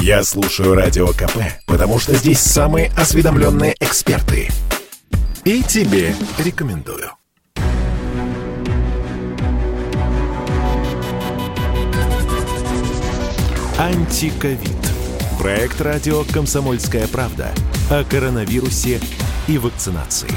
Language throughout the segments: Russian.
Я слушаю Радио КП, потому что здесь самые осведомленные эксперты. И тебе рекомендую. Антиковид. Проект радио «Комсомольская правда» о коронавирусе и вакцинации.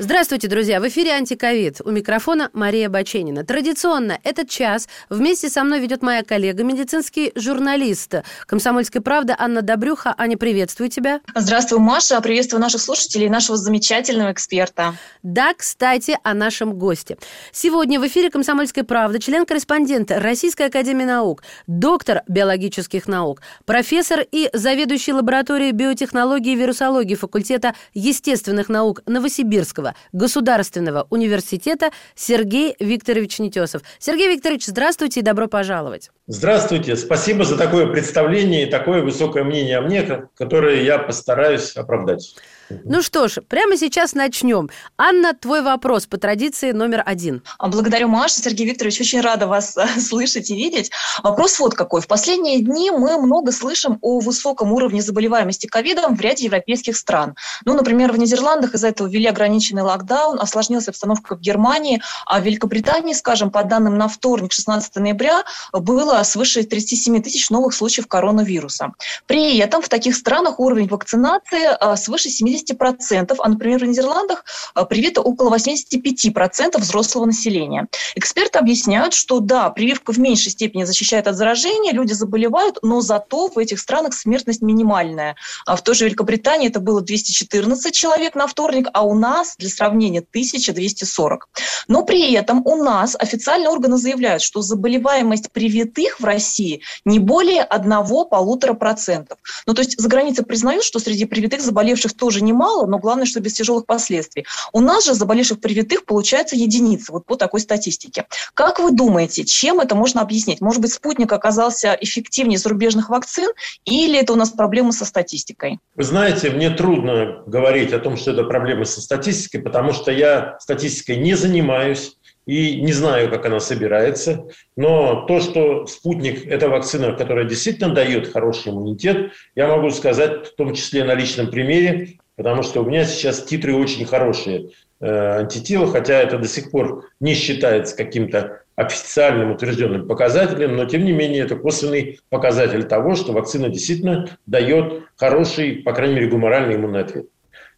Здравствуйте, друзья! В эфире «Антиковид». У микрофона Мария Баченина. Традиционно этот час вместе со мной ведет моя коллега, медицинский журналист «Комсомольской правды» Анна Добрюха. Аня, приветствую тебя. Здравствуй, Маша. Приветствую наших слушателей и нашего замечательного эксперта. Да, кстати, о нашем госте. Сегодня в эфире «Комсомольской правды» член-корреспондент Российской академии наук, доктор биологических наук, профессор и заведующий лабораторией биотехнологии и вирусологии факультета естественных наук Новосибирского Московского государственного университета Сергей Викторович Нетесов. Сергей Викторович, здравствуйте и добро пожаловать. Здравствуйте. Спасибо за такое представление и такое высокое мнение о мне, которое я постараюсь оправдать. Ну что ж, прямо сейчас начнем. Анна, твой вопрос по традиции номер один. А, благодарю, Маша. Сергей Викторович, очень рада вас э, слышать и видеть. Вопрос вот какой. В последние дни мы много слышим о высоком уровне заболеваемости ковидом в ряде европейских стран. Ну, например, в Нидерландах из-за этого ввели ограниченный локдаун, осложнилась обстановка в Германии, а в Великобритании, скажем, по данным на вторник, 16 ноября, было свыше 37 тысяч новых случаев коронавируса. При этом в таких странах уровень вакцинации э, свыше 70 70%, а, например, в Нидерландах а, привито около 85% взрослого населения. Эксперты объясняют, что да, прививка в меньшей степени защищает от заражения, люди заболевают, но зато в этих странах смертность минимальная. А в той же Великобритании это было 214 человек на вторник, а у нас, для сравнения, 1240. Но при этом у нас официальные органы заявляют, что заболеваемость привитых в России не более 1-1,5%. Ну, то есть за границей признают, что среди привитых заболевших тоже немало, но главное, что без тяжелых последствий. У нас же заболевших привитых получается единицы, вот по такой статистике. Как вы думаете, чем это можно объяснить? Может быть, спутник оказался эффективнее зарубежных вакцин, или это у нас проблемы со статистикой? Вы знаете, мне трудно говорить о том, что это проблемы со статистикой, потому что я статистикой не занимаюсь и не знаю, как она собирается. Но то, что спутник – это вакцина, которая действительно дает хороший иммунитет, я могу сказать в том числе на личном примере, потому что у меня сейчас титры очень хорошие э, антитела, хотя это до сих пор не считается каким-то официальным утвержденным показателем, но тем не менее это косвенный показатель того, что вакцина действительно дает хороший, по крайней мере, гуморальный иммунный ответ.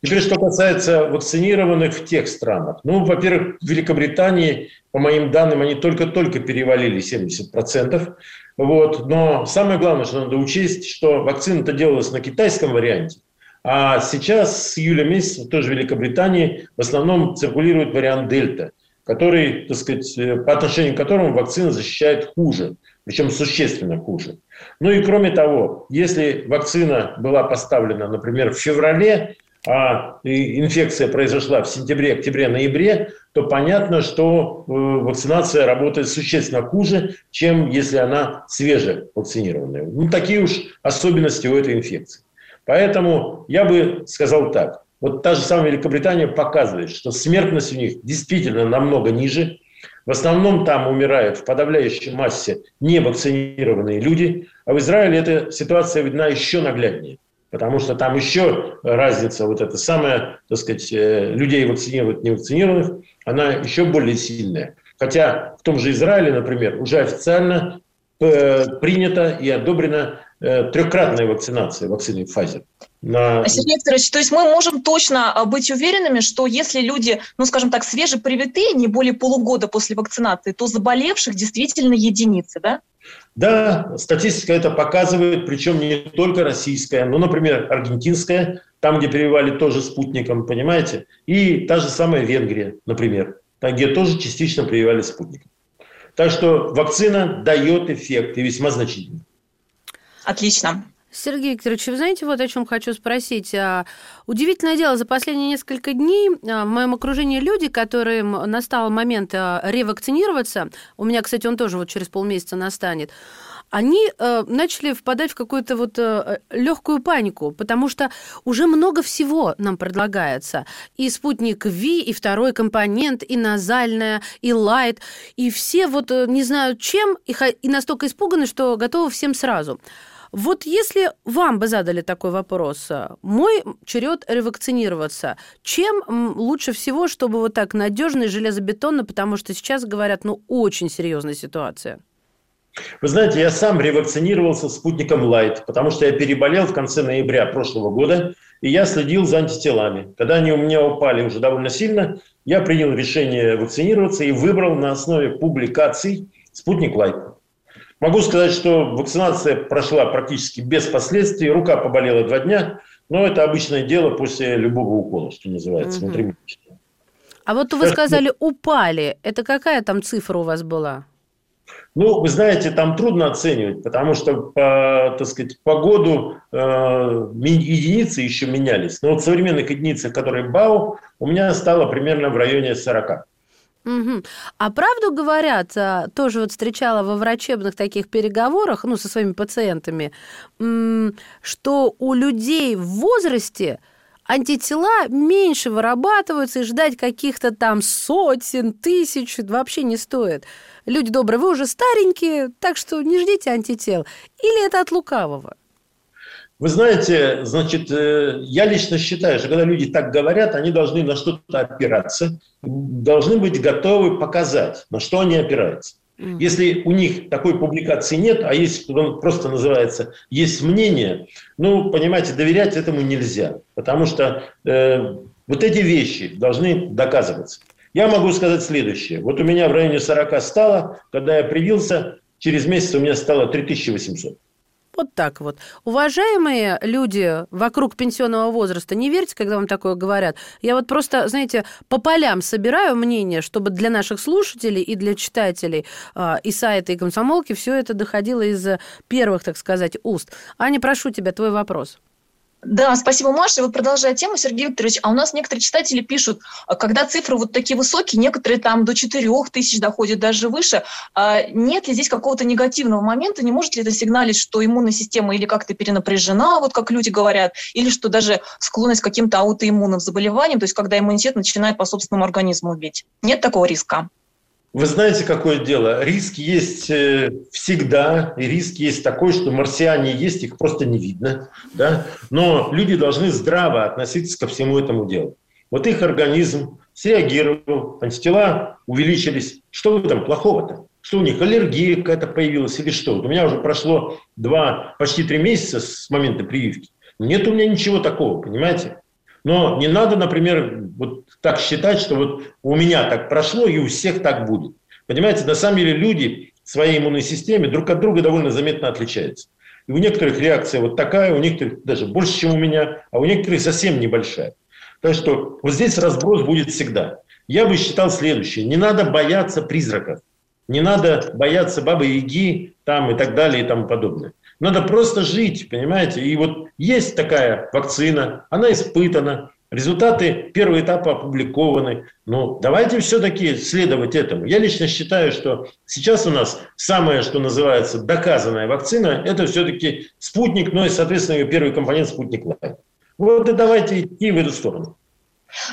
Теперь, что касается вакцинированных в тех странах. Ну, во-первых, в Великобритании, по моим данным, они только-только перевалили 70%. Вот. Но самое главное, что надо учесть, что вакцина-то делалась на китайском варианте. А сейчас с июля месяца тоже в Великобритании в основном циркулирует вариант дельта, который, так сказать, э, по отношению к которому вакцина защищает хуже, причем существенно хуже. Ну и кроме того, если вакцина была поставлена, например, в феврале, а инфекция произошла в сентябре, октябре, ноябре, то понятно, что э, вакцинация работает существенно хуже, чем если она свежевакцинированная. Ну, такие уж особенности у этой инфекции. Поэтому я бы сказал так. Вот та же самая Великобритания показывает, что смертность у них действительно намного ниже. В основном там умирают в подавляющей массе невакцинированные люди. А в Израиле эта ситуация видна еще нагляднее. Потому что там еще разница, вот эта самая, так сказать, э, людей вакцинировать, невакцинированных, она еще более сильная. Хотя в том же Израиле, например, уже официально э, принята и одобрена Э, трехкратная вакцинация вакцины Pfizer. На... Сергей Викторович, то есть мы можем точно а, быть уверенными, что если люди, ну, скажем так, свежепривитые, не более полугода после вакцинации, то заболевших действительно единицы, да? Да, статистика это показывает, причем не только российская, но, например, аргентинская, там, где прививали тоже спутником, понимаете, и та же самая Венгрия, например, там, где тоже частично прививали спутником. Так что вакцина дает эффект и весьма значительный. Отлично. Сергей Викторович, вы знаете, вот о чем хочу спросить. А, удивительное дело, за последние несколько дней а, в моем окружении люди, которым настал момент а, ревакцинироваться, у меня, кстати, он тоже вот через полмесяца настанет, они э, начали впадать в какую-то вот э, легкую панику, потому что уже много всего нам предлагается. И спутник Ви, и второй компонент, и назальная, и лайт, и все вот э, не знают чем, и, и настолько испуганы, что готовы всем сразу. Вот если вам бы задали такой вопрос, мой черед ревакцинироваться, чем лучше всего, чтобы вот так надежно и железобетонно, потому что сейчас говорят, ну, очень серьезная ситуация? Вы знаете, я сам ревакцинировался спутником Light, потому что я переболел в конце ноября прошлого года, и я следил за антителами. Когда они у меня упали уже довольно сильно, я принял решение вакцинироваться и выбрал на основе публикаций спутник Light. Могу сказать, что вакцинация прошла практически без последствий. Рука поболела два дня, но это обычное дело после любого укола, что называется, угу. внутримышечно. А вот вы сказали, упали. Это какая там цифра у вас была? Ну, вы знаете, там трудно оценивать, потому что по, так сказать, по году э, единицы еще менялись. Но вот современных единицах, которые БАУ, у меня стало примерно в районе 40. Угу. А правду говорят, а, тоже вот встречала во врачебных таких переговорах, ну, со своими пациентами, что у людей в возрасте антитела меньше вырабатываются, и ждать каких-то там сотен, тысяч вообще не стоит. Люди добрые, вы уже старенькие, так что не ждите антител. Или это от лукавого? Вы знаете, значит, э, я лично считаю, что когда люди так говорят, они должны на что-то опираться, должны быть готовы показать, на что они опираются. Если у них такой публикации нет, а есть, он просто называется, есть мнение, ну, понимаете, доверять этому нельзя, потому что э, вот эти вещи должны доказываться. Я могу сказать следующее. Вот у меня в районе 40 стало, когда я привился, через месяц у меня стало 3800. Вот так вот. Уважаемые люди вокруг пенсионного возраста, не верьте, когда вам такое говорят. Я вот просто, знаете, по полям собираю мнение, чтобы для наших слушателей и для читателей э, и сайта, и комсомолки все это доходило из первых, так сказать, уст. Аня, прошу тебя, твой вопрос. Да, спасибо, Маша. Вот продолжая тему, Сергей Викторович, а у нас некоторые читатели пишут, а когда цифры вот такие высокие, некоторые там до 4 тысяч доходят, даже выше, а нет ли здесь какого-то негативного момента, не может ли это сигналить, что иммунная система или как-то перенапряжена, вот как люди говорят, или что даже склонность к каким-то аутоиммунным заболеваниям, то есть когда иммунитет начинает по собственному организму бить? Нет такого риска? Вы знаете, какое дело? Риск есть э, всегда, и риск есть такой, что марсиане есть, их просто не видно. Да? Но люди должны здраво относиться ко всему этому делу. Вот их организм среагировал, антитела увеличились. Что в этом плохого-то? Что у них аллергия какая-то появилась или что? Вот у меня уже прошло два, почти три месяца с момента прививки. Нет у меня ничего такого, понимаете? Но не надо, например, вот так считать, что вот у меня так прошло и у всех так будет. Понимаете, на самом деле люди в своей иммунной системе друг от друга довольно заметно отличаются. И у некоторых реакция вот такая, у некоторых даже больше, чем у меня, а у некоторых совсем небольшая. Так что вот здесь разброс будет всегда. Я бы считал следующее. Не надо бояться призраков. Не надо бояться бабы Яги там и так далее и тому подобное. Надо просто жить, понимаете? И вот есть такая вакцина, она испытана, результаты первого этапа опубликованы. Ну, давайте все-таки следовать этому. Я лично считаю, что сейчас у нас самое, что называется, доказанная вакцина, это все-таки спутник, ну и, соответственно, ее первый компонент спутник Лайт. Вот и давайте идти в эту сторону.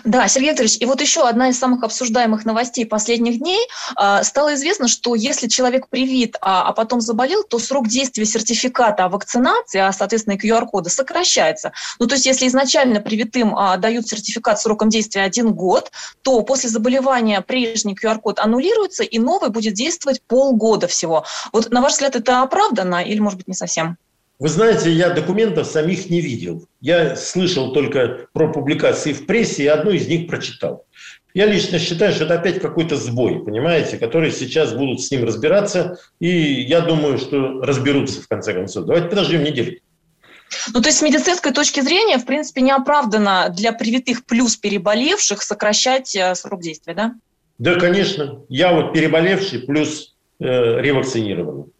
Да, Сергей Викторович, и вот еще одна из самых обсуждаемых новостей последних дней. А, стало известно, что если человек привит, а, а потом заболел, то срок действия сертификата о вакцинации, а, соответственно, и QR-кода сокращается. Ну, то есть, если изначально привитым а, дают сертификат сроком действия один год, то после заболевания прежний QR-код аннулируется, и новый будет действовать полгода всего. Вот, на ваш взгляд, это оправдано или, может быть, не совсем? Вы знаете, я документов самих не видел. Я слышал только про публикации в прессе и одну из них прочитал. Я лично считаю, что это опять какой-то сбой, понимаете, который сейчас будут с ним разбираться, и я думаю, что разберутся в конце концов. Давайте подождем неделю. Ну, то есть с медицинской точки зрения, в принципе, не оправдано для привитых плюс переболевших сокращать э, срок действия, да? Да, конечно. Я вот переболевший плюс э, ревакцинированный.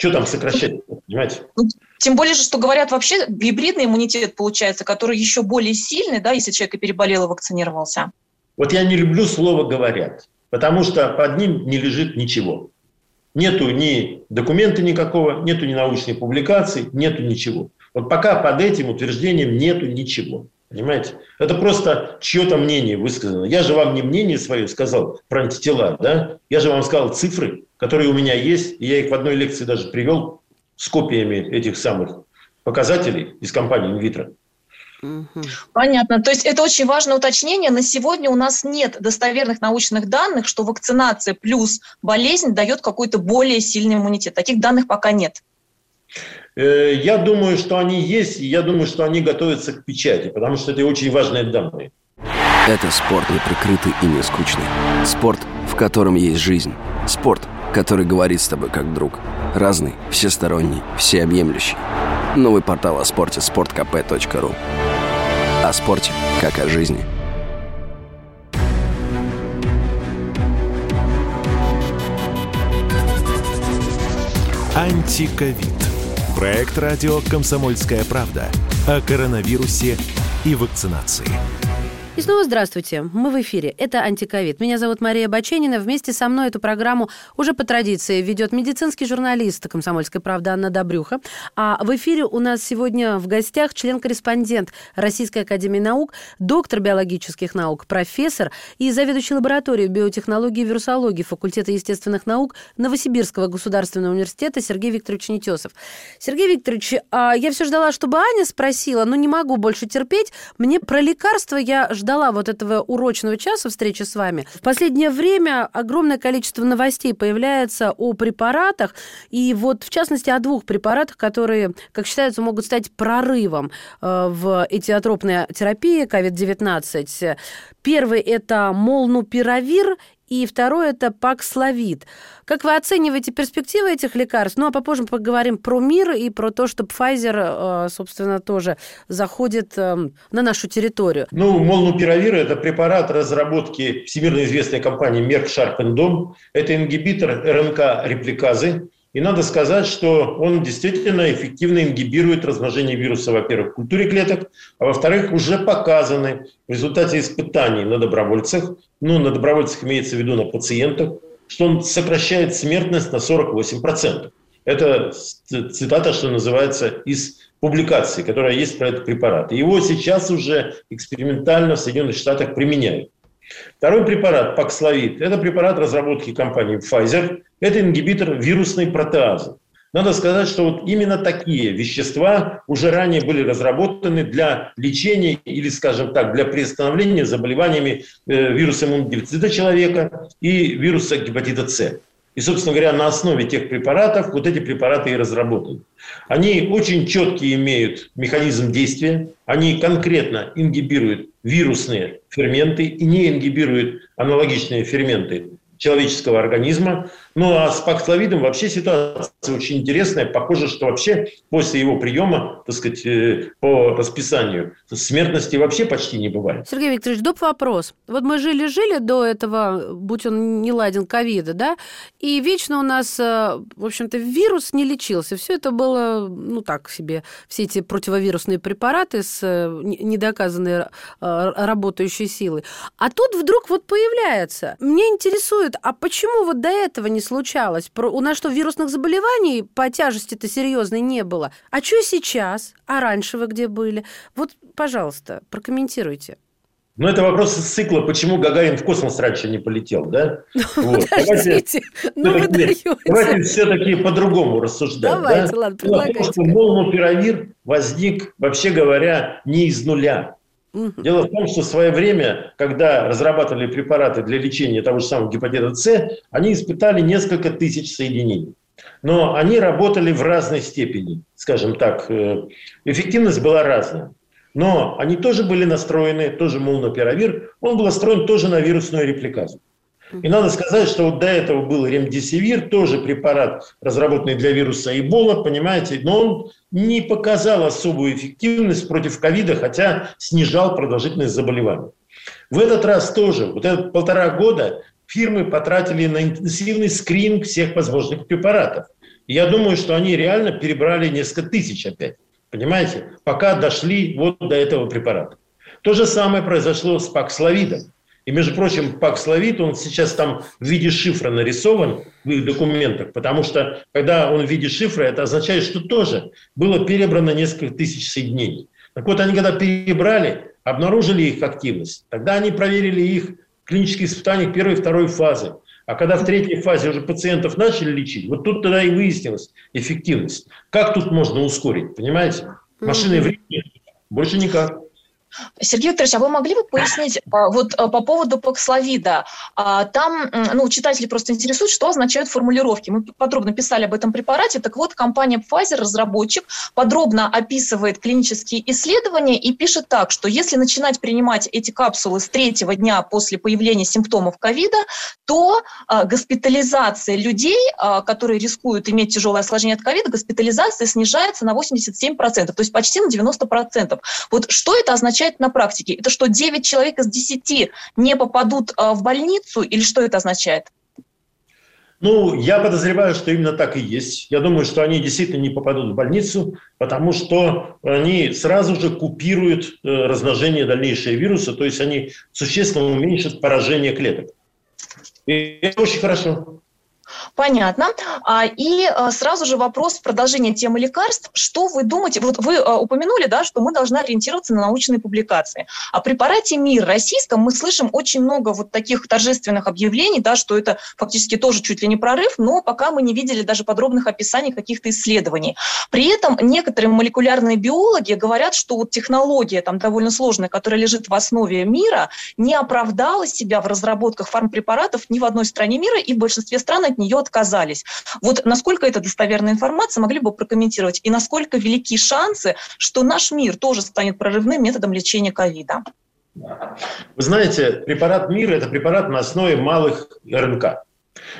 Что там сокращать, понимаете? Ну, тем более, что говорят вообще гибридный иммунитет получается, который еще более сильный, да, если человек и переболел и вакцинировался. Вот я не люблю слово «говорят», потому что под ним не лежит ничего. Нету ни документа никакого, нету ни научной публикации, нету ничего. Вот пока под этим утверждением нету ничего. Понимаете? Это просто чье-то мнение высказано. Я же вам не мнение свое сказал про антитела, да? Я же вам сказал цифры, которые у меня есть, и я их в одной лекции даже привел с копиями этих самых показателей из компании инвитро. Понятно. То есть это очень важное уточнение. На сегодня у нас нет достоверных научных данных, что вакцинация плюс болезнь дает какой-то более сильный иммунитет. Таких данных пока нет. Э, я думаю, что они есть, и я думаю, что они готовятся к печати, потому что это очень важные данные. Это спорт не прикрытый и не скучный. Спорт, в котором есть жизнь. Спорт, который говорит с тобой как друг. Разный, всесторонний, всеобъемлющий. Новый портал о спорте – sportkp.ru О спорте, как о жизни. Антиковид. Проект радио «Комсомольская правда» о коронавирусе и вакцинации. И снова здравствуйте. Мы в эфире. Это «Антиковид». Меня зовут Мария Баченина. Вместе со мной эту программу уже по традиции ведет медицинский журналист «Комсомольской правды» Анна Добрюха. А в эфире у нас сегодня в гостях член-корреспондент Российской Академии Наук, доктор биологических наук, профессор и заведующий лабораторией биотехнологии и вирусологии факультета естественных наук Новосибирского государственного университета Сергей Викторович Нетесов. Сергей Викторович, а я все ждала, чтобы Аня спросила, но не могу больше терпеть. Мне про лекарства я ждала вот этого урочного часа встречи с вами. В последнее время огромное количество новостей появляется о препаратах, и вот в частности о двух препаратах, которые, как считается, могут стать прорывом э, в этиотропной терапии COVID-19. Первый – это молнупиравир и второй – это паксловид. Как вы оцениваете перспективы этих лекарств? Ну, а попозже поговорим про мир и про то, что Pfizer, э, собственно, тоже заходит э, на нашу территорию. Ну, молнупиравир – это препарат разработки всемирно известной компании Merck Sharp Dohme. Это ингибитор РНК-репликазы. И надо сказать, что он действительно эффективно ингибирует размножение вируса, во-первых, в культуре клеток, а во-вторых, уже показаны в результате испытаний на добровольцах, ну, на добровольцах имеется в виду на пациентах, что он сокращает смертность на 48%. Это цитата, что называется, из публикации, которая есть про этот препарат. Его сейчас уже экспериментально в Соединенных Штатах применяют. Второй препарат, Паксловид, это препарат разработки компании Pfizer. Это ингибитор вирусной протеазы. Надо сказать, что вот именно такие вещества уже ранее были разработаны для лечения или, скажем так, для приостановления заболеваниями э, вируса иммунодефицита человека и вируса гепатита С. И, собственно говоря, на основе тех препаратов вот эти препараты и разработаны. Они очень четкий имеют механизм действия, они конкретно ингибируют вирусные ферменты и не ингибируют аналогичные ферменты человеческого организма. Ну а с паксловидом вообще ситуация очень интересная. Похоже, что вообще после его приема, так сказать, э, по расписанию, смертности вообще почти не бывает. Сергей Викторович, доп. вопрос. Вот мы жили-жили до этого, будь он не ладен, ковида, да, и вечно у нас, э, в общем-то, вирус не лечился. Все это было, ну так себе, все эти противовирусные препараты с э, недоказанной работающей силой. А тут вдруг вот появляется. Мне интересует, интересует, а почему вот до этого не случалось? У нас что, вирусных заболеваний по тяжести-то серьезной не было? А что сейчас? А раньше вы где были? Вот, пожалуйста, прокомментируйте. Ну, это вопрос из цикла, почему Гагарин в космос раньше не полетел, да? Ну, вот. Подождите, ну вы даете. Давайте все-таки по-другому рассуждать. Давайте, да? ладно, предлагайте. Потому что молнупиравир возник, вообще говоря, не из нуля. Дело в том, что в свое время, когда разрабатывали препараты для лечения того же самого гепатита С, они испытали несколько тысяч соединений. Но они работали в разной степени, скажем так. Э, эффективность была разная. Но они тоже были настроены, тоже молнопиравир, он был настроен тоже на вирусную репликацию. И надо сказать, что вот до этого был ремдисивир, тоже препарат, разработанный для вируса Эбола, понимаете, но он не показал особую эффективность против ковида, хотя снижал продолжительность заболевания. В этот раз тоже, вот этот полтора года фирмы потратили на интенсивный скрининг всех возможных препаратов. И я думаю, что они реально перебрали несколько тысяч опять, понимаете, пока дошли вот до этого препарата. То же самое произошло с паксловидом. И, между прочим, Паксловид, он сейчас там в виде шифра нарисован в их документах, потому что, когда он в виде шифра, это означает, что тоже было перебрано несколько тысяч соединений. Так вот, они когда перебрали, обнаружили их активность, тогда они проверили их клинические испытания первой и второй фазы. А когда в третьей фазе уже пациентов начали лечить, вот тут тогда и выяснилась эффективность. Как тут можно ускорить, понимаете? Машины времени больше никак. Сергей Викторович, а вы могли бы пояснить а, вот а, по поводу Паксловида? А, там, ну, читатели просто интересуют, что означают формулировки. Мы подробно писали об этом препарате. Так вот, компания Pfizer, разработчик, подробно описывает клинические исследования и пишет так, что если начинать принимать эти капсулы с третьего дня после появления симптомов ковида, то госпитализация людей, которые рискуют иметь тяжелое осложнение от ковида, госпитализация снижается на 87%, то есть почти на 90%. Вот что это означает? Означает на практике? Это что, 9 человек из 10 не попадут а, в больницу или что это означает? Ну, я подозреваю, что именно так и есть. Я думаю, что они действительно не попадут в больницу, потому что они сразу же купируют э, размножение дальнейшего вируса, то есть они существенно уменьшат поражение клеток. И это очень хорошо. Понятно. А, и а, сразу же вопрос в продолжение темы лекарств. Что вы думаете? Вот вы а, упомянули, да, что мы должны ориентироваться на научные публикации. О препарате МИР российском мы слышим очень много вот таких торжественных объявлений, да, что это фактически тоже чуть ли не прорыв, но пока мы не видели даже подробных описаний каких-то исследований. При этом некоторые молекулярные биологи говорят, что вот технология там довольно сложная, которая лежит в основе мира, не оправдала себя в разработках фармпрепаратов ни в одной стране мира, и в большинстве стран от нее отказались. Вот насколько это достоверная информация, могли бы прокомментировать, и насколько велики шансы, что наш мир тоже станет прорывным методом лечения ковида? Вы знаете, препарат МИР – это препарат на основе малых РНК.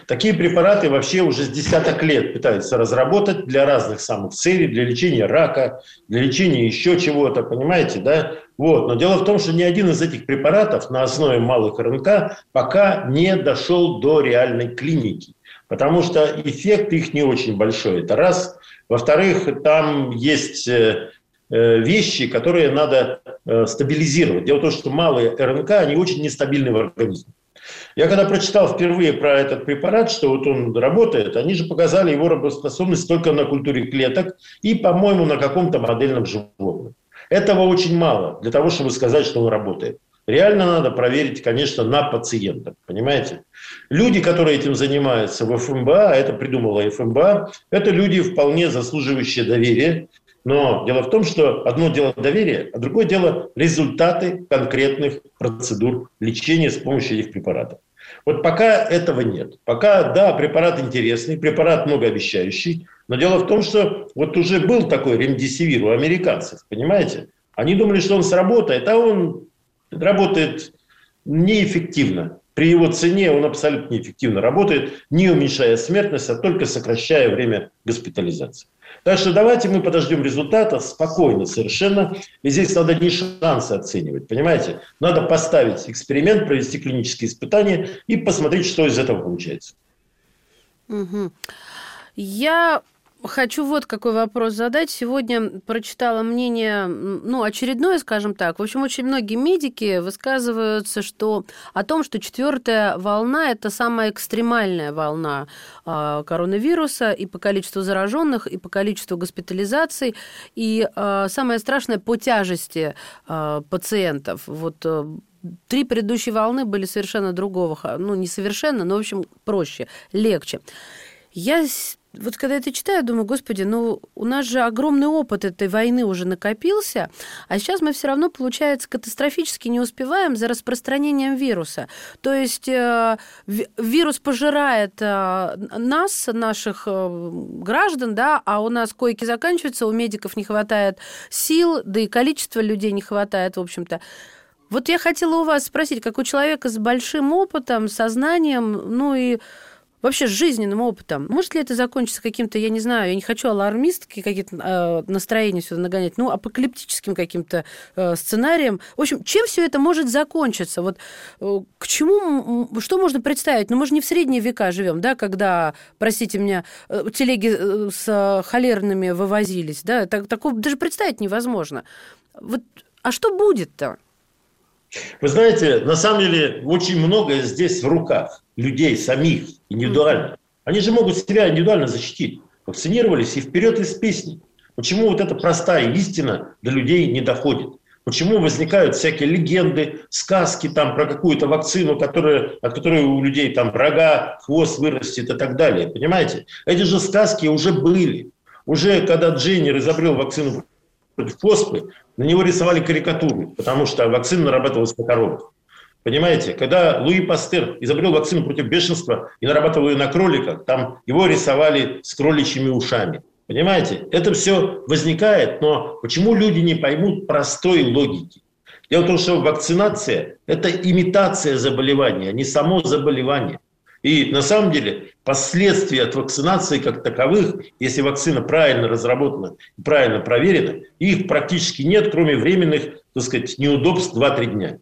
Такие препараты вообще уже с десяток лет пытаются разработать для разных самых целей, для лечения рака, для лечения еще чего-то, понимаете, да? Вот. Но дело в том, что ни один из этих препаратов на основе малых РНК пока не дошел до реальной клиники потому что эффект их не очень большой. Это раз. Во-вторых, там есть э, э, вещи, которые надо э, стабилизировать. Дело в том, что малые РНК, они очень нестабильны в организме. Я когда прочитал впервые про этот препарат, что вот он работает, они же показали его работоспособность только на культуре клеток и, по-моему, на каком-то модельном животном. Этого очень мало для того, чтобы сказать, что он работает. Реально надо проверить, конечно, на пациентах, понимаете? Люди, которые этим занимаются в ФМБА, это придумала ФМБА, это люди вполне заслуживающие доверия. Но дело в том, что одно дело доверие, а другое дело результаты конкретных процедур лечения с помощью этих препаратов. Вот пока этого нет. Пока, да, препарат интересный, препарат многообещающий, но дело в том, что вот уже был такой ремдисивир у американцев, понимаете? Они думали, что он сработает, а он работает неэффективно. При его цене он абсолютно неэффективно работает, не уменьшая смертность, а только сокращая время госпитализации. Так что давайте мы подождем результата спокойно совершенно. И здесь надо не шансы оценивать, понимаете? Надо поставить эксперимент, провести клинические испытания и посмотреть, что из этого получается. Угу. Я Хочу вот какой вопрос задать. Сегодня прочитала мнение, ну, очередное, скажем так. В общем, очень многие медики высказываются что, о том, что четвертая волна – это самая экстремальная волна э, коронавируса и по количеству зараженных, и по количеству госпитализаций, и э, самое страшное по тяжести э, пациентов. Вот э, Три предыдущие волны были совершенно другого, ну, не совершенно, но, в общем, проще, легче. Я вот когда это читаю, думаю, господи, ну у нас же огромный опыт этой войны уже накопился, а сейчас мы все равно, получается, катастрофически не успеваем за распространением вируса. То есть э, вирус пожирает э, нас, наших э, граждан, да, а у нас койки заканчиваются, у медиков не хватает сил, да и количества людей не хватает, в общем-то. Вот я хотела у вас спросить, как у человека с большим опытом, сознанием, ну и вообще жизненным опытом. Может ли это закончиться каким-то, я не знаю, я не хочу алармистки какие-то э, настроения сюда нагонять, ну, апокалиптическим каким-то э, сценарием. В общем, чем все это может закончиться? Вот э, к чему, что можно представить? Ну, мы же не в средние века живем, да, когда, простите меня, э, телеги э, с холерными вывозились, да, так, такого даже представить невозможно. Вот, а что будет-то? Вы знаете, на самом деле очень многое здесь в руках людей самих индивидуально. Они же могут себя индивидуально защитить. Вакцинировались и вперед из песни. Почему вот эта простая истина до людей не доходит? Почему возникают всякие легенды, сказки там про какую-то вакцину, которая, от которой у людей там рога, хвост вырастет и так далее. Понимаете? Эти же сказки уже были. Уже когда Дженнер изобрел вакцину против оспы, на него рисовали карикатуры, потому что вакцина нарабатывалась по коровах. Понимаете, когда Луи Пастер изобрел вакцину против бешенства и нарабатывал ее на кроликах, там его рисовали с кроличьими ушами. Понимаете, это все возникает, но почему люди не поймут простой логики? Дело в том, что вакцинация – это имитация заболевания, а не само заболевание. И на самом деле последствия от вакцинации как таковых, если вакцина правильно разработана правильно проверена, их практически нет, кроме временных, так сказать, неудобств 2-3 дня.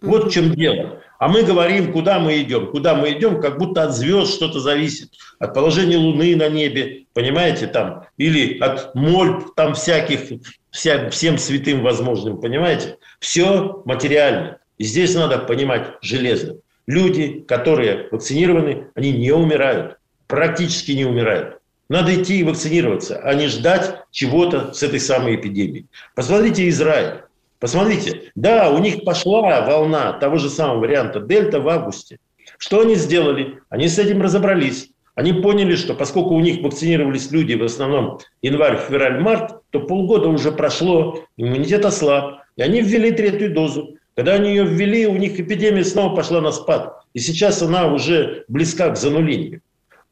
Вот в чем дело. А мы говорим, куда мы идем. Куда мы идем, как будто от звезд что-то зависит. От положения Луны на небе, понимаете, там. Или от мольб там всяких, вся, всем святым возможным, понимаете. Все материально. И здесь надо понимать железно. Люди, которые вакцинированы, они не умирают. Практически не умирают. Надо идти и вакцинироваться, а не ждать чего-то с этой самой эпидемией. Посмотрите Израиль. Посмотрите, да, у них пошла волна того же самого варианта дельта в августе. Что они сделали? Они с этим разобрались. Они поняли, что поскольку у них вакцинировались люди в основном январь, февраль, март, то полгода уже прошло, иммунитет ослаб, и они ввели третью дозу. Когда они ее ввели, у них эпидемия снова пошла на спад. И сейчас она уже близка к занулению.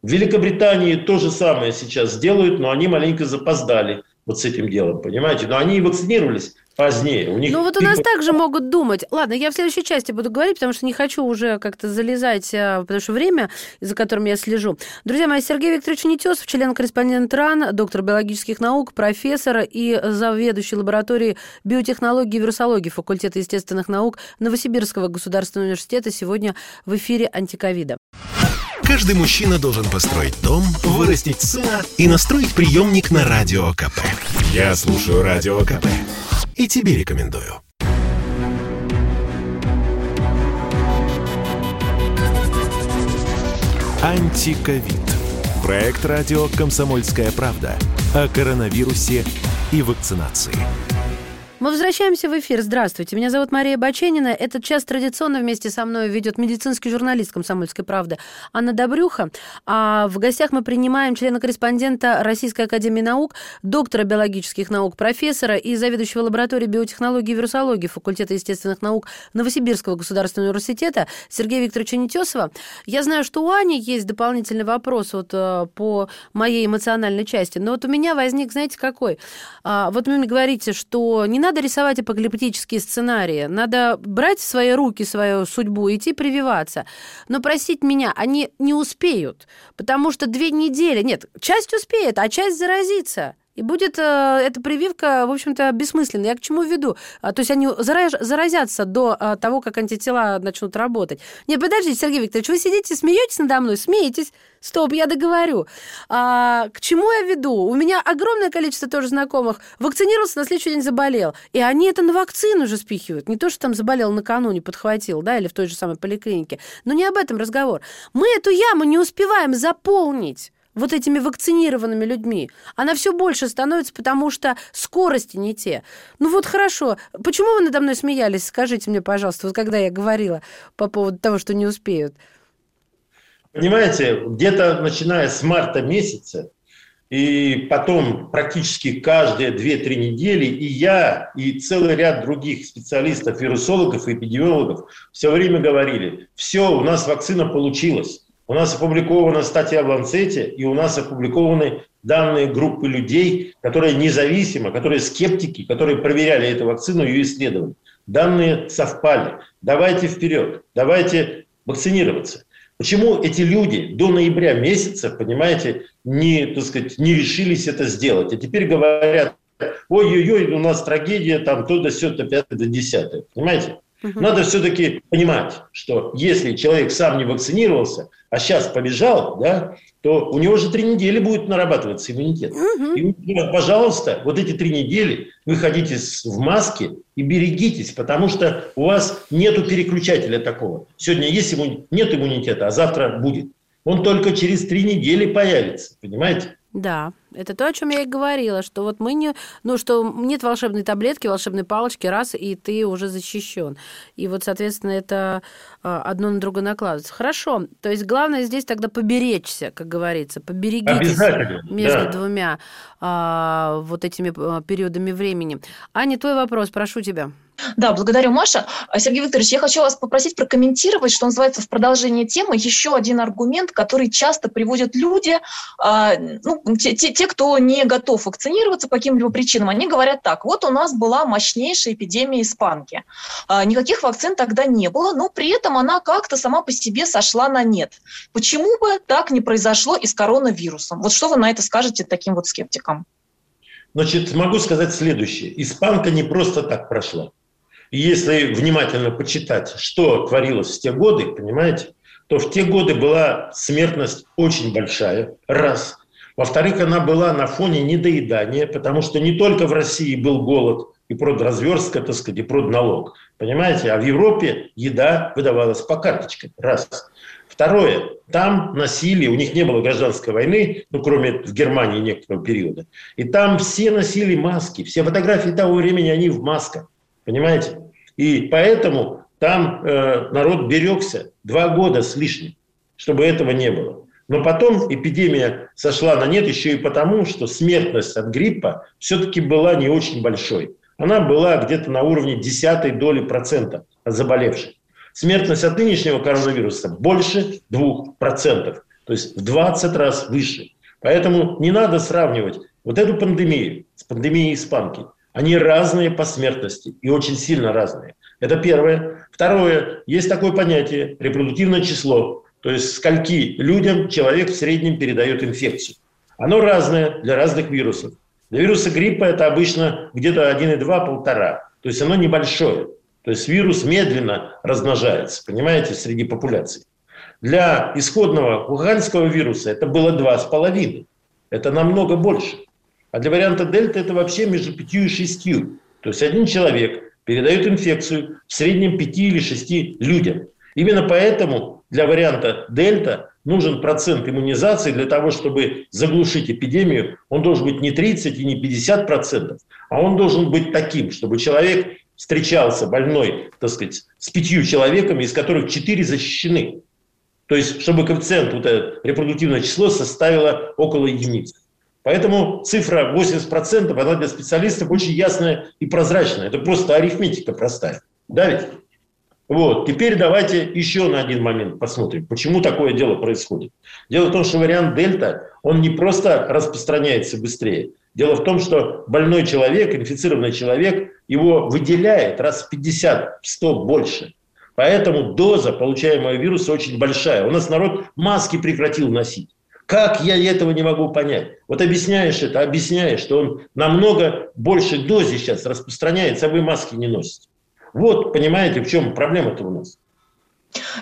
В Великобритании то же самое сейчас делают, но они маленько запоздали вот с этим делом, понимаете? Но они вакцинировались, позднее. У них ну вот у нас также могут думать. Ладно, я в следующей части буду говорить, потому что не хочу уже как-то залезать, а, потому что время, за которым я слежу. Друзья мои, Сергей Викторович Нетесов, член-корреспондент РАН, доктор биологических наук, профессор и заведующий лабораторией биотехнологии и вирусологии факультета естественных наук Новосибирского государственного университета сегодня в эфире антиковида. Каждый мужчина должен построить дом, вырастить сына и настроить приемник на Радио КП. Я слушаю Радио КП и тебе рекомендую. Антиковид. Проект радио «Комсомольская правда» о коронавирусе и вакцинации. Мы возвращаемся в эфир. Здравствуйте. Меня зовут Мария Баченина. Этот час традиционно вместе со мной ведет медицинский журналист «Комсомольской правды» Анна Добрюха. А в гостях мы принимаем члена-корреспондента Российской академии наук, доктора биологических наук, профессора и заведующего лабораторией биотехнологии и вирусологии факультета естественных наук Новосибирского государственного университета Сергея Викторовича Нетесова. Я знаю, что у Ани есть дополнительный вопрос вот э, по моей эмоциональной части, но вот у меня возник, знаете, какой? А, вот вы мне говорите, что не надо надо рисовать апокалиптические сценарии. Надо брать в свои руки свою судьбу, идти прививаться. Но просить меня, они не успеют, потому что две недели... Нет, часть успеет, а часть заразится. И будет э, эта прививка, в общем-то, бессмысленной. Я к чему веду? А, то есть они зараж, заразятся до а, того, как антитела начнут работать. Нет, подождите, Сергей Викторович, вы сидите, смеетесь надо мной, смеетесь. Стоп, я договорю. А, к чему я веду? У меня огромное количество тоже знакомых вакцинировался, на следующий день заболел. И они это на вакцину уже спихивают. Не то, что там заболел накануне, подхватил, да, или в той же самой поликлинике. Но не об этом разговор. Мы эту яму не успеваем заполнить вот этими вакцинированными людьми, она все больше становится, потому что скорости не те. Ну вот хорошо, почему вы надо мной смеялись, скажите мне, пожалуйста, вот когда я говорила по поводу того, что не успеют? Понимаете, где-то начиная с марта месяца, и потом практически каждые 2-3 недели и я, и целый ряд других специалистов, вирусологов эпидемиологов все время говорили, все, у нас вакцина получилась. У нас опубликована статья в Ланцете, и у нас опубликованы данные группы людей, которые независимо, которые скептики, которые проверяли эту вакцину и исследовали. Данные совпали. Давайте вперед, давайте вакцинироваться. Почему эти люди до ноября месяца, понимаете, не, так сказать, не решились это сделать? А теперь говорят, ой-ой-ой, у нас трагедия, там то до сё, то пятое, до десятое. Понимаете? Угу. Надо все-таки понимать, что если человек сам не вакцинировался, а сейчас побежал, да, то у него же три недели будет нарабатываться иммунитет. Угу. И, пожалуйста, вот эти три недели выходите в маске и берегитесь, потому что у вас нету переключателя такого. Сегодня есть иммунитет, нет иммунитета, а завтра будет. Он только через три недели появится, понимаете? Да, это то, о чем я и говорила, что вот мы не, ну, что нет волшебной таблетки, волшебной палочки, раз, и ты уже защищен. И вот, соответственно, это а, одно на другое накладывается. Хорошо, то есть главное здесь тогда поберечься, как говорится, поберегитесь между да. двумя а, вот этими а, периодами времени. Аня, твой вопрос, прошу тебя. Да, благодарю, Маша. А, Сергей Викторович, я хочу вас попросить прокомментировать, что называется, в продолжение темы, еще один аргумент, который часто приводят люди, а, ну, те, те, те, кто не готов вакцинироваться по каким-либо причинам, они говорят так, вот у нас была мощнейшая эпидемия испанки, а, никаких вакцин тогда не было, но при этом она как-то сама по себе сошла на нет. Почему бы так не произошло и с коронавирусом? Вот что вы на это скажете таким вот скептикам? Значит, могу сказать следующее. Испанка не просто так прошла. И если внимательно почитать, что творилось в те годы, понимаете, то в те годы была смертность очень большая, раз. Во-вторых, она была на фоне недоедания, потому что не только в России был голод и продразверстка, так сказать, и продналог, понимаете, а в Европе еда выдавалась по карточкам, раз. Второе, там носили, у них не было гражданской войны, ну, кроме в Германии некоторого периода, и там все носили маски, все фотографии того времени, они в масках. Понимаете? И поэтому там э, народ берегся два года с лишним, чтобы этого не было. Но потом эпидемия сошла на нет еще и потому, что смертность от гриппа все-таки была не очень большой. Она была где-то на уровне десятой доли процента от заболевших. Смертность от нынешнего коронавируса больше двух процентов, то есть в 20 раз выше. Поэтому не надо сравнивать вот эту пандемию с пандемией испанки. Они разные по смертности и очень сильно разные. Это первое. Второе. Есть такое понятие репродуктивное число. То есть скольки людям человек в среднем передает инфекцию. Оно разное для разных вирусов. Для вируса гриппа это обычно где-то 1,2-1,5. То есть оно небольшое. То есть вирус медленно размножается, понимаете, среди популяции. Для исходного уханьского вируса это было 2,5. Это намного больше. А для варианта дельта это вообще между 5 и 6. То есть один человек передает инфекцию в среднем 5 или 6 людям. Именно поэтому для варианта дельта нужен процент иммунизации для того, чтобы заглушить эпидемию. Он должен быть не 30 и не 50 процентов, а он должен быть таким, чтобы человек встречался больной, так сказать, с пятью человеками, из которых четыре защищены. То есть, чтобы коэффициент, вот это репродуктивное число составило около единицы. Поэтому цифра 80% она для специалистов очень ясная и прозрачная. Это просто арифметика простая. Да ведь? Вот. Теперь давайте еще на один момент посмотрим, почему такое дело происходит. Дело в том, что вариант дельта, он не просто распространяется быстрее. Дело в том, что больной человек, инфицированный человек, его выделяет раз в 50-100 больше. Поэтому доза получаемого вируса очень большая. У нас народ маски прекратил носить. Как я этого не могу понять? Вот объясняешь это, объясняешь, что он намного больше дозе сейчас распространяется, а вы маски не носите. Вот, понимаете, в чем проблема-то у нас.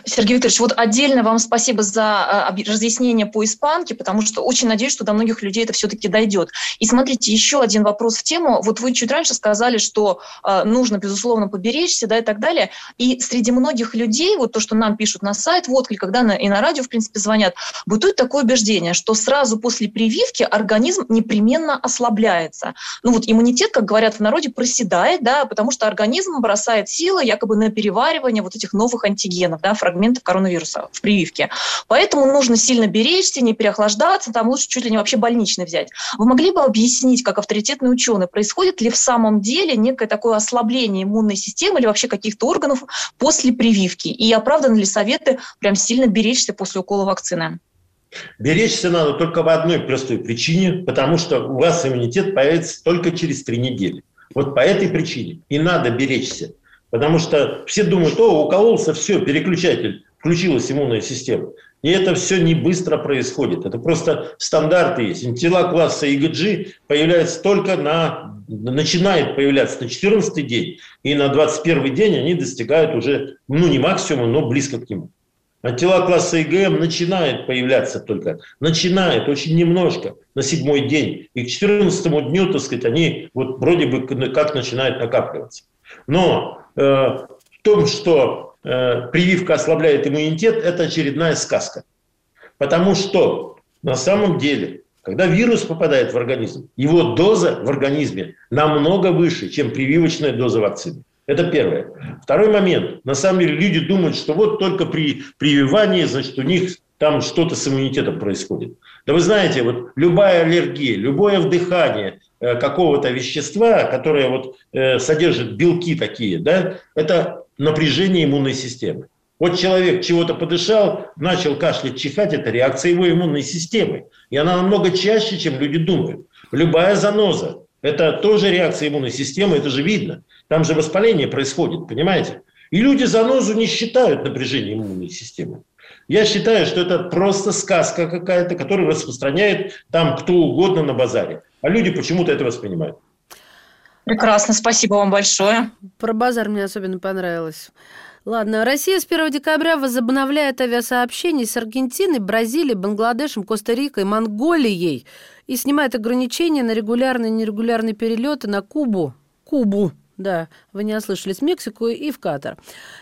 Сергей Викторович, вот отдельно вам спасибо за а, разъяснение по испанке, потому что очень надеюсь, что до многих людей это все-таки дойдет. И смотрите, еще один вопрос в тему. Вот вы чуть раньше сказали, что э, нужно, безусловно, поберечься, да, и так далее. И среди многих людей, вот то, что нам пишут на сайт, вот, или когда и на радио, в принципе, звонят, бытует такое убеждение, что сразу после прививки организм непременно ослабляется. Ну вот иммунитет, как говорят в народе, проседает, да, потому что организм бросает силы якобы на переваривание вот этих новых антигенов да, фрагментов коронавируса в прививке. Поэтому нужно сильно беречься, не переохлаждаться, там лучше чуть ли не вообще больничный взять. Вы могли бы объяснить, как авторитетный ученый, происходит ли в самом деле некое такое ослабление иммунной системы или вообще каких-то органов после прививки? И оправданы ли советы прям сильно беречься после укола вакцины? Беречься надо только по одной простой причине, потому что у вас иммунитет появится только через три недели. Вот по этой причине и надо беречься. Потому что все думают, о, укололся, все, переключатель, включилась иммунная система. И это все не быстро происходит. Это просто стандарты есть. Антитела класса ИГГ появляются только на начинает появляться на 14 день, и на 21 день они достигают уже, ну, не максимума, но близко к нему. Антитела класса ИГМ начинает появляться только, начинает очень немножко на седьмой день. И к 14 дню, так сказать, они вот вроде бы как начинают накапливаться. Но в том, что э, прививка ослабляет иммунитет, это очередная сказка. Потому что на самом деле Когда вирус попадает в организм, его доза в организме намного выше, чем прививочная доза вакцины. Это первое. Второй момент. На самом деле люди думают, что вот только при прививании, значит, у них там что-то с иммунитетом происходит. Да вы знаете, вот любая аллергия, любое вдыхание э, какого-то вещества, которое вот э, содержит белки такие, да, это напряжение иммунной системы. Вот человек чего-то подышал, начал кашлять, чихать, это реакция его иммунной системы. И она намного чаще, чем люди думают. Любая заноза – это тоже реакция иммунной системы, это же видно. Там же воспаление происходит, понимаете? И люди занозу не считают напряжением иммунной системы. Я считаю, что это просто сказка какая-то, которую распространяет там кто угодно на базаре. А люди почему-то это воспринимают. Прекрасно, спасибо вам большое. Про базар мне особенно понравилось. Ладно, Россия с 1 декабря возобновляет авиасообщение с Аргентиной, Бразилией, Бангладешем, Коста-Рикой, Монголией и снимает ограничения на регулярные и нерегулярные перелеты на Кубу. Кубу. Да, вы не ослышались, Мексику и в Катар.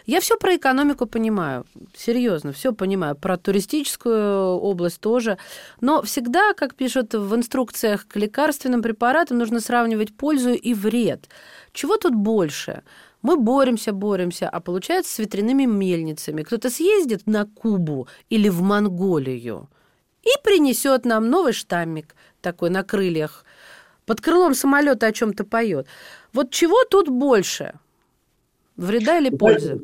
Я все про экономику понимаю, серьезно, все понимаю, про туристическую область тоже. Но всегда, как пишут в инструкциях к лекарственным препаратам, нужно сравнивать пользу и вред. Чего тут больше? Мы боремся, боремся, а получается с ветряными мельницами. Кто-то съездит на Кубу или в Монголию и принесет нам новый штаммик такой на крыльях. Под крылом самолета о чем-то поет. Вот чего тут больше? Вреда или пользы?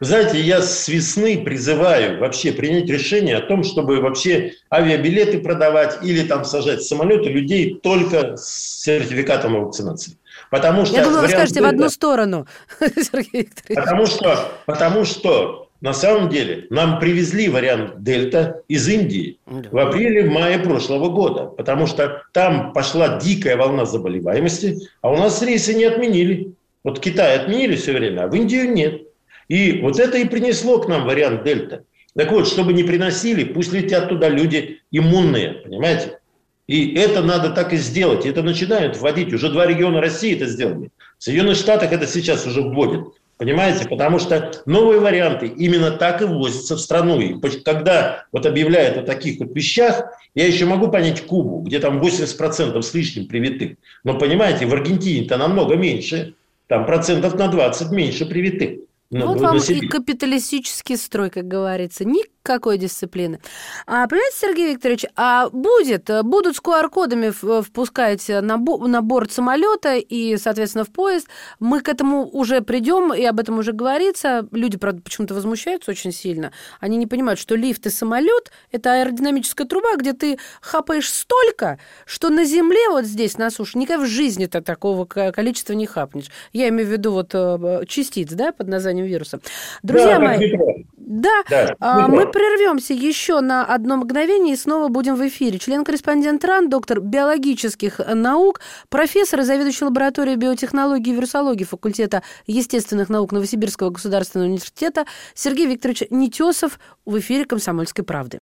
Знаете, я с весны призываю вообще принять решение о том, чтобы вообще авиабилеты продавать или там сажать самолеты людей только с сертификатом о вакцинации. Потому что Я думала, вы скажете в одну сторону, Сергей Викторович. Потому что, потому что на самом деле нам привезли вариант Дельта из Индии в апреле-мае прошлого года, потому что там пошла дикая волна заболеваемости, а у нас рейсы не отменили. Вот Китай отменили все время, а в Индию нет. И вот это и принесло к нам вариант Дельта. Так вот, чтобы не приносили, пусть летят туда люди иммунные, понимаете? И это надо так и сделать. Это начинают вводить. Уже два региона России это сделали. В Соединенных Штатах это сейчас уже вводят. Понимаете? Потому что новые варианты именно так и ввозятся в страну. И когда вот объявляют о таких вот вещах, я еще могу понять Кубу, где там 80% с лишним привитых. Но понимаете, в Аргентине-то намного меньше, там процентов на 20 меньше привитых. Ну, вот вам и капиталистический строй, как говорится. Никакой дисциплины. А, понимаете, Сергей Викторович, а будет, будут с QR-кодами впускать на, на борт самолета и, соответственно, в поезд. Мы к этому уже придем, и об этом уже говорится. Люди, правда, почему-то возмущаются очень сильно. Они не понимают, что лифт и самолет – это аэродинамическая труба, где ты хапаешь столько, что на земле, вот здесь, на суше, никогда в жизни ты такого количества не хапнешь. Я имею в виду вот э, частиц, да, под названием вируса. Друзья да, мои, да, да а, мы прервемся еще на одно мгновение и снова будем в эфире. Член-корреспондент РАН, доктор биологических наук, профессор и заведующий лабораторией биотехнологии и вирусологии факультета естественных наук Новосибирского государственного университета Сергей Викторович Нетесов в эфире «Комсомольской правды».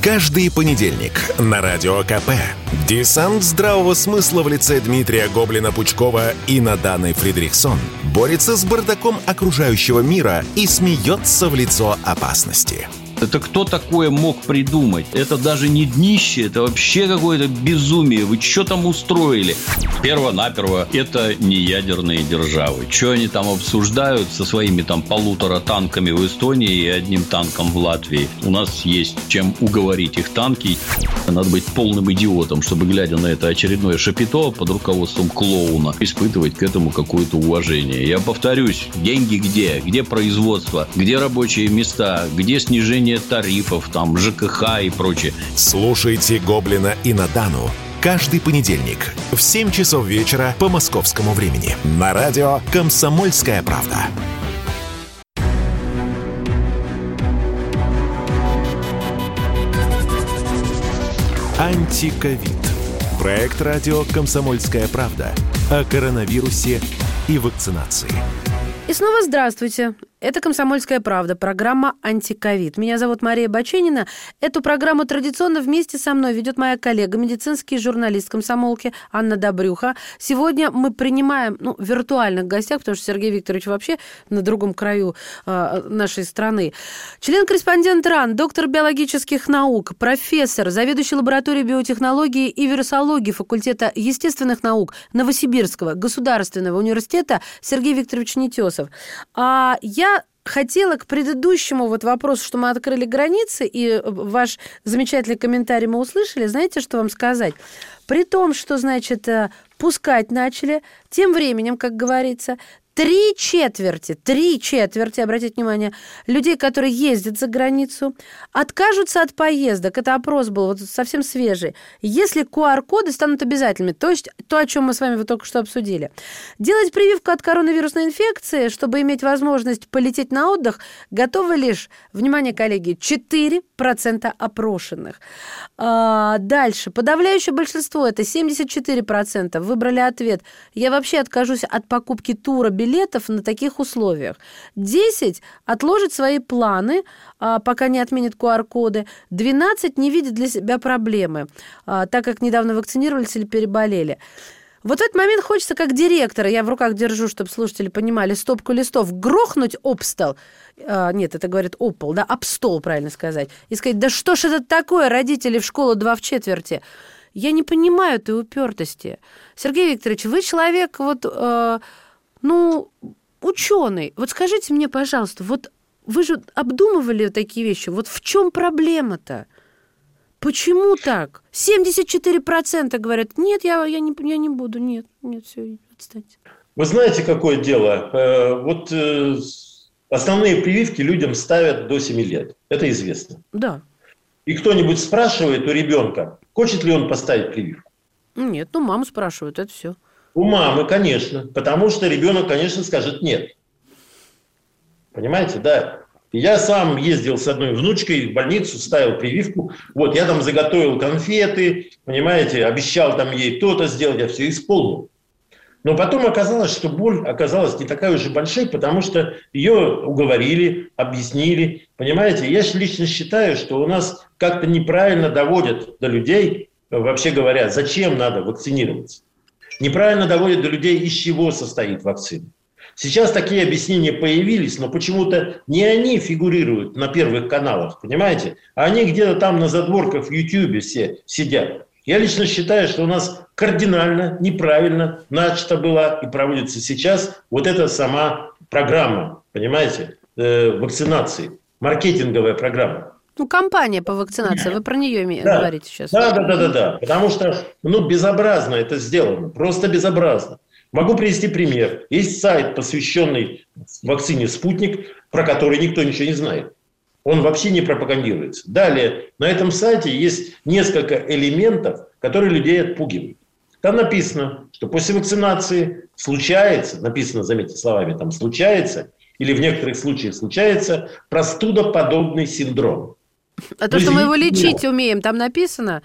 Каждый понедельник на Радио КП. Десант здравого смысла в лице Дмитрия Гоблина-Пучкова и Наданы Фридрихсон борется с бардаком окружающего мира и смеется в лицо опасности. Это кто такое мог придумать? Это даже не днище, это вообще какое-то безумие. Вы что там устроили? Перво-наперво, это не ядерные державы. Что они там обсуждают со своими там полутора танками в Эстонии и одним танком в Латвии? У нас есть чем уговорить их танки. Надо быть полным идиотом, чтобы, глядя на это очередное шапито под руководством клоуна, испытывать к этому какое-то уважение. Я повторюсь, деньги где? Где производство? Где рабочие места? Где снижение снижение тарифов, там, ЖКХ и прочее. Слушайте «Гоблина» и «Надану» каждый понедельник в 7 часов вечера по московскому времени на радио «Комсомольская правда». Антиковид. Проект радио «Комсомольская правда» о коронавирусе и вакцинации. И снова здравствуйте. Это «Комсомольская правда», программа «Антиковид». Меня зовут Мария Баченина. Эту программу традиционно вместе со мной ведет моя коллега, медицинский журналист комсомолки Анна Добрюха. Сегодня мы принимаем ну, виртуальных гостях, потому что Сергей Викторович вообще на другом краю э, нашей страны. Член-корреспондент РАН, доктор биологических наук, профессор, заведующий лабораторией биотехнологии и вирусологии факультета естественных наук Новосибирского государственного университета Сергей Викторович Нетесов. А я хотела к предыдущему вот вопросу, что мы открыли границы, и ваш замечательный комментарий мы услышали. Знаете, что вам сказать? При том, что, значит, э, пускать начали, тем временем, как говорится, три четверти, три четверти, обратите внимание, людей, которые ездят за границу, откажутся от поездок. Это опрос был вот совсем свежий. Если QR-коды станут обязательными, то есть то, о чем мы с вами вот только что обсудили. Делать прививку от коронавирусной инфекции, чтобы иметь возможность полететь на отдых, готовы лишь, внимание, коллеги, 4% опрошенных. А, дальше. Подавляющее большинство, это 74%, выбрали ответ. Я вообще откажусь от покупки тура, билета билетов на таких условиях. 10 отложит свои планы, а, пока не отменит QR-коды. 12 не видит для себя проблемы, а, так как недавно вакцинировались или переболели. Вот в этот момент хочется, как директора, я в руках держу, чтобы слушатели понимали, стопку листов, грохнуть об стол, а, нет, это говорит об пол, да, об стол, правильно сказать, и сказать, да что ж это такое, родители в школу два в четверти. Я не понимаю этой упертости. Сергей Викторович, вы человек вот... Э, ну, ученый, вот скажите мне, пожалуйста, вот вы же обдумывали такие вещи, вот в чем проблема-то? Почему так? 74% говорят, нет, я, я, не, я не буду, нет, нет, все, отстаньте. Вы знаете, какое дело? Э, вот э, основные прививки людям ставят до 7 лет. Это известно. Да. И кто-нибудь спрашивает у ребенка, хочет ли он поставить прививку? Нет, ну маму спрашивают, это все. У мамы, конечно, потому что ребенок, конечно, скажет нет. Понимаете, да. Я сам ездил с одной внучкой в больницу, ставил прививку. Вот, я там заготовил конфеты, понимаете, обещал там ей то-то сделать, я все исполнил. Но потом оказалось, что боль оказалась не такая уж и большой, потому что ее уговорили, объяснили. Понимаете, я лично считаю, что у нас как-то неправильно доводят до людей, вообще говоря, зачем надо вакцинироваться неправильно доводят до людей, из чего состоит вакцина. Сейчас такие объяснения появились, но почему-то не они фигурируют на первых каналах, понимаете? А они где-то там на задворках в YouTube все сидят. Я лично считаю, что у нас кардинально неправильно начата была и проводится сейчас вот эта сама программа, понимаете, э, вакцинации, маркетинговая программа. Ну, кампания по вакцинации, вы про нее да. говорите сейчас. Да, да, да, да, да. Потому что, ну, безобразно это сделано, просто безобразно. Могу привести пример. Есть сайт, посвященный вакцине «Спутник», про который никто ничего не знает. Он вообще не пропагандируется. Далее, на этом сайте есть несколько элементов, которые людей отпугивают. Там написано, что после вакцинации случается, написано, заметьте словами, там случается, или в некоторых случаях случается простудоподобный синдром. А то, что мы его лечить умеем, там написано?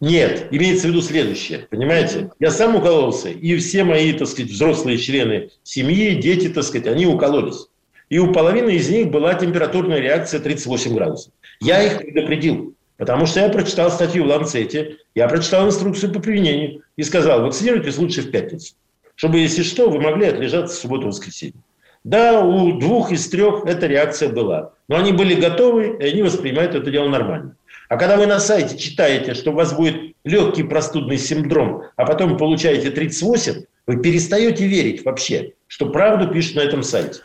Нет, имеется в виду следующее, понимаете? Я сам укололся, и все мои, так сказать, взрослые члены семьи, дети, так сказать, они укололись. И у половины из них была температурная реакция 38 градусов. Я их предупредил, потому что я прочитал статью в Ланцете, я прочитал инструкцию по применению и сказал, вакцинируйтесь лучше в пятницу, чтобы, если что, вы могли отлежаться в субботу-воскресенье. Да, у двух из трех эта реакция была. Но они были готовы, и они воспринимают это дело нормально. А когда вы на сайте читаете, что у вас будет легкий простудный синдром, а потом получаете 38, вы перестаете верить вообще, что правду пишут на этом сайте.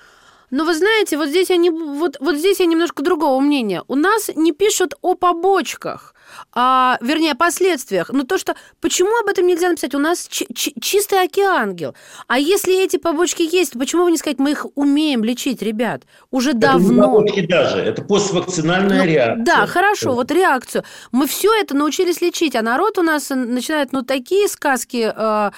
Но вы знаете, вот здесь, я не, вот, вот здесь я немножко другого мнения. У нас не пишут о побочках а, вернее, о последствиях. Но то, что... Почему об этом нельзя написать? У нас чи- чи- чистый океангел. А если эти побочки есть, то почему вы не сказать, мы их умеем лечить, ребят? Уже это давно. Не побочки даже, это поствакцинальная ну, реакция. Да, хорошо, вот реакцию. Мы все это научились лечить, а народ у нас начинает, ну, такие сказки... Э,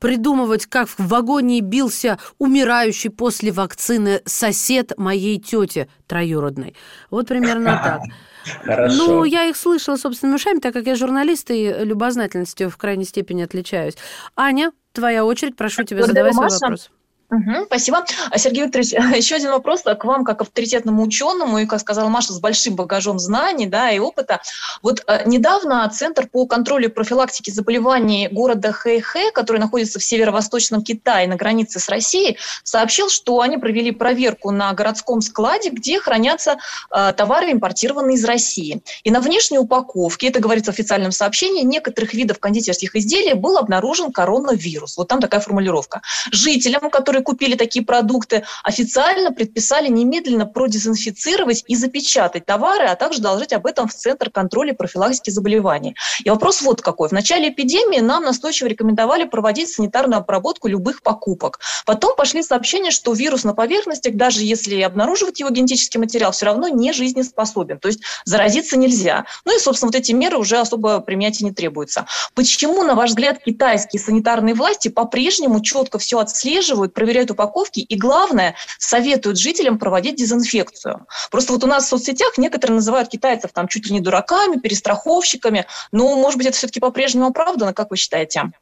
придумывать, как в вагоне бился умирающий после вакцины сосед моей тети троюродной. Вот примерно так. Хорошо. Ну, я их слышала собственными ушами, так как я журналист и любознательностью в крайней степени отличаюсь. Аня, твоя очередь, прошу тебя, задавай свой вопрос. Угу, спасибо. А, Сергей Викторович, еще один вопрос к вам, как авторитетному ученому, и, как сказала Маша, с большим багажом знаний да, и опыта. Вот э, недавно Центр по контролю и профилактике заболеваний города Хэйхэ, который находится в северо-восточном Китае на границе с Россией, сообщил, что они провели проверку на городском складе, где хранятся э, товары, импортированные из России. И на внешней упаковке, это говорится в официальном сообщении, некоторых видов кондитерских изделий был обнаружен коронавирус. Вот там такая формулировка. Жителям, которые которые купили такие продукты, официально предписали немедленно продезинфицировать и запечатать товары, а также доложить об этом в Центр контроля и профилактики заболеваний. И вопрос вот какой. В начале эпидемии нам настойчиво рекомендовали проводить санитарную обработку любых покупок. Потом пошли сообщения, что вирус на поверхностях, даже если обнаруживать его генетический материал, все равно не жизнеспособен. То есть заразиться нельзя. Ну и, собственно, вот эти меры уже особо применять и не требуются. Почему, на ваш взгляд, китайские санитарные власти по-прежнему четко все отслеживают, проверяют проверяют упаковки и, главное, советуют жителям проводить дезинфекцию. Просто вот у нас в соцсетях некоторые называют китайцев там чуть ли не дураками, перестраховщиками. Но, может быть, это все-таки по-прежнему оправдано, как вы считаете?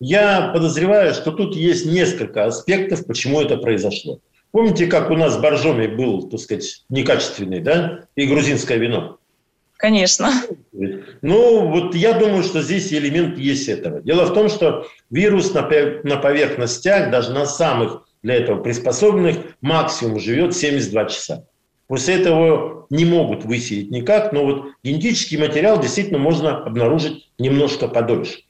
Я подозреваю, что тут есть несколько аспектов, почему это произошло. Помните, как у нас Боржоми был, так сказать, некачественный, да, и грузинское вино? Конечно. Ну, вот я думаю, что здесь элемент есть этого. Дело в том, что вирус на, поверхностях, даже на самых для этого приспособленных, максимум живет 72 часа. После этого не могут высеять никак, но вот генетический материал действительно можно обнаружить немножко подольше.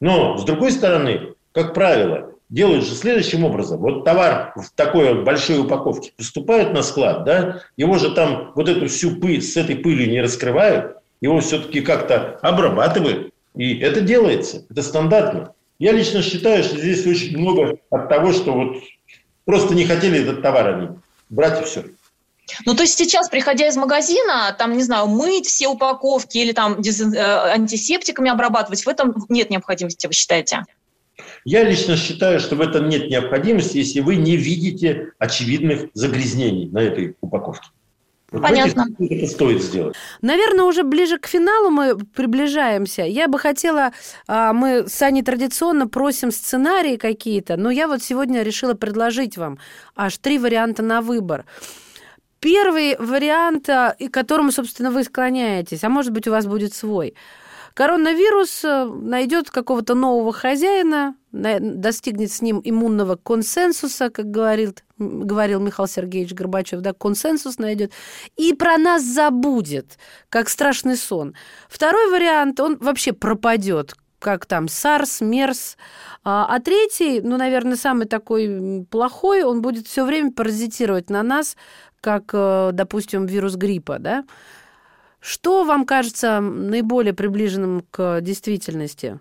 Но, с другой стороны, как правило, делают же следующим образом. Вот товар в такой вот большой упаковке поступает на склад, да, его же там вот эту всю пыль с этой пылью не раскрывают, его все-таки как-то обрабатывают. И это делается, это стандартно. Я лично считаю, что здесь очень много от того, что вот просто не хотели этот товар они брать и все. Ну, то есть сейчас, приходя из магазина, там, не знаю, мыть все упаковки или там. Э, антисептиками обрабатывать, в этом нет необходимости, вы считаете? Я лично считаю, что в этом нет необходимости, если вы не видите очевидных загрязнений на этой упаковке. Вот Понятно. Это стоит сделать. Наверное, уже ближе к финалу мы приближаемся. Я бы хотела, а, мы с Аней традиционно просим сценарии какие-то, но я вот сегодня решила предложить вам аж три варианта на выбор. Первый вариант, а, к которому, собственно, вы склоняетесь, а может быть, у вас будет свой – Коронавирус э, найдет какого-то нового хозяина, достигнет с ним иммунного консенсуса, как говорил, говорил Михаил Сергеевич Горбачев, да, консенсус найдет, и про нас забудет, как страшный сон. Второй вариант, он вообще пропадет, как там САРС, МЕРС. А, а третий, ну, наверное, самый такой плохой, он будет все время паразитировать на нас, как, э, допустим, вирус гриппа, да. Что вам кажется наиболее приближенным к действительности?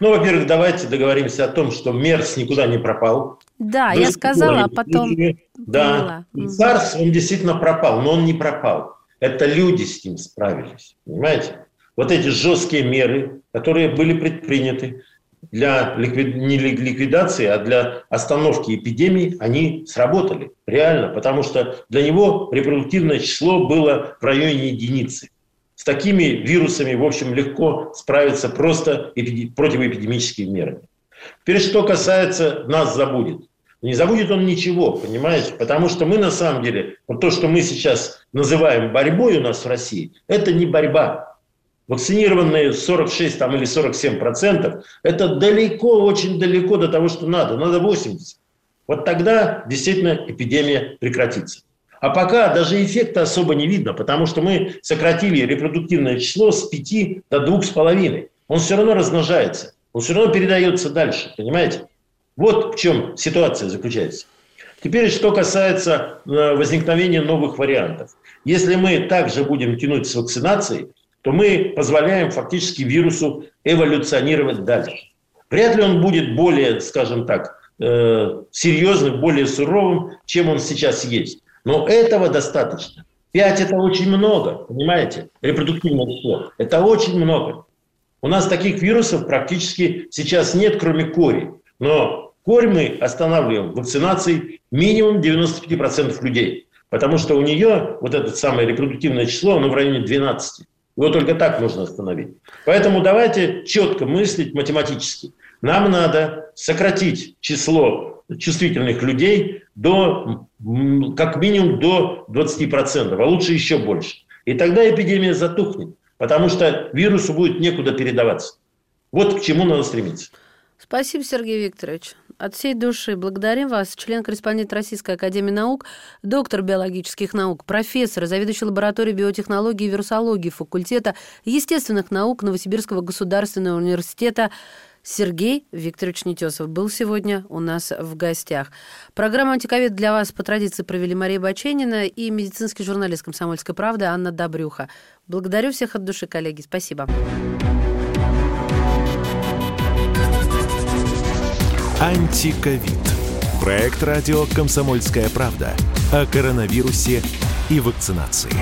Ну, во-первых, давайте договоримся о том, что МЕРС никуда не пропал. Да, До я сказала, а потом... Да, и САРС, он действительно пропал, но он не пропал. Это люди с ним справились, понимаете? Вот эти жесткие меры, которые были предприняты, для ликвид... не ликвидации, а для остановки эпидемии, они сработали реально, потому что для него репродуктивное число было в районе единицы. С такими вирусами, в общем, легко справиться просто эпиди... противоэпидемическими мерами. Теперь, что касается «нас забудет». Не забудет он ничего, понимаете? Потому что мы на самом деле, вот то, что мы сейчас называем борьбой у нас в России, это не борьба, Вакцинированные 46 там, или 47 процентов, это далеко, очень далеко до того, что надо. Надо 80. Вот тогда действительно эпидемия прекратится. А пока даже эффекта особо не видно, потому что мы сократили репродуктивное число с 5 до 2,5. Он все равно размножается, он все равно передается дальше, понимаете? Вот в чем ситуация заключается. Теперь, что касается э, возникновения новых вариантов. Если мы также будем тянуть с вакцинацией, то мы позволяем фактически вирусу эволюционировать дальше. Вряд ли он будет более, скажем так, э, серьезным, более суровым, чем он сейчас есть. Но этого достаточно. Пять – это очень много, понимаете? Репродуктивное число. Это очень много. У нас таких вирусов практически сейчас нет, кроме кори. Но корь мы останавливаем вакцинацией минимум 95% людей. Потому что у нее вот это самое репродуктивное число, оно в районе 12. Его только так можно остановить. Поэтому давайте четко мыслить математически. Нам надо сократить число чувствительных людей до, как минимум до 20%, а лучше еще больше. И тогда эпидемия затухнет, потому что вирусу будет некуда передаваться. Вот к чему надо стремиться. Спасибо, Сергей Викторович. От всей души благодарим вас, член-корреспондент Российской Академии Наук, доктор биологических наук, профессор, заведующий лабораторией биотехнологии и вирусологии факультета естественных наук Новосибирского государственного университета Сергей Викторович Нетесов был сегодня у нас в гостях. Программу «Антиковид» для вас по традиции провели Мария Баченина и медицинский журналист «Комсомольской правды» Анна Добрюха. Благодарю всех от души, коллеги. Спасибо. Антиковид. Проект радио «Комсомольская правда» о коронавирусе и вакцинации.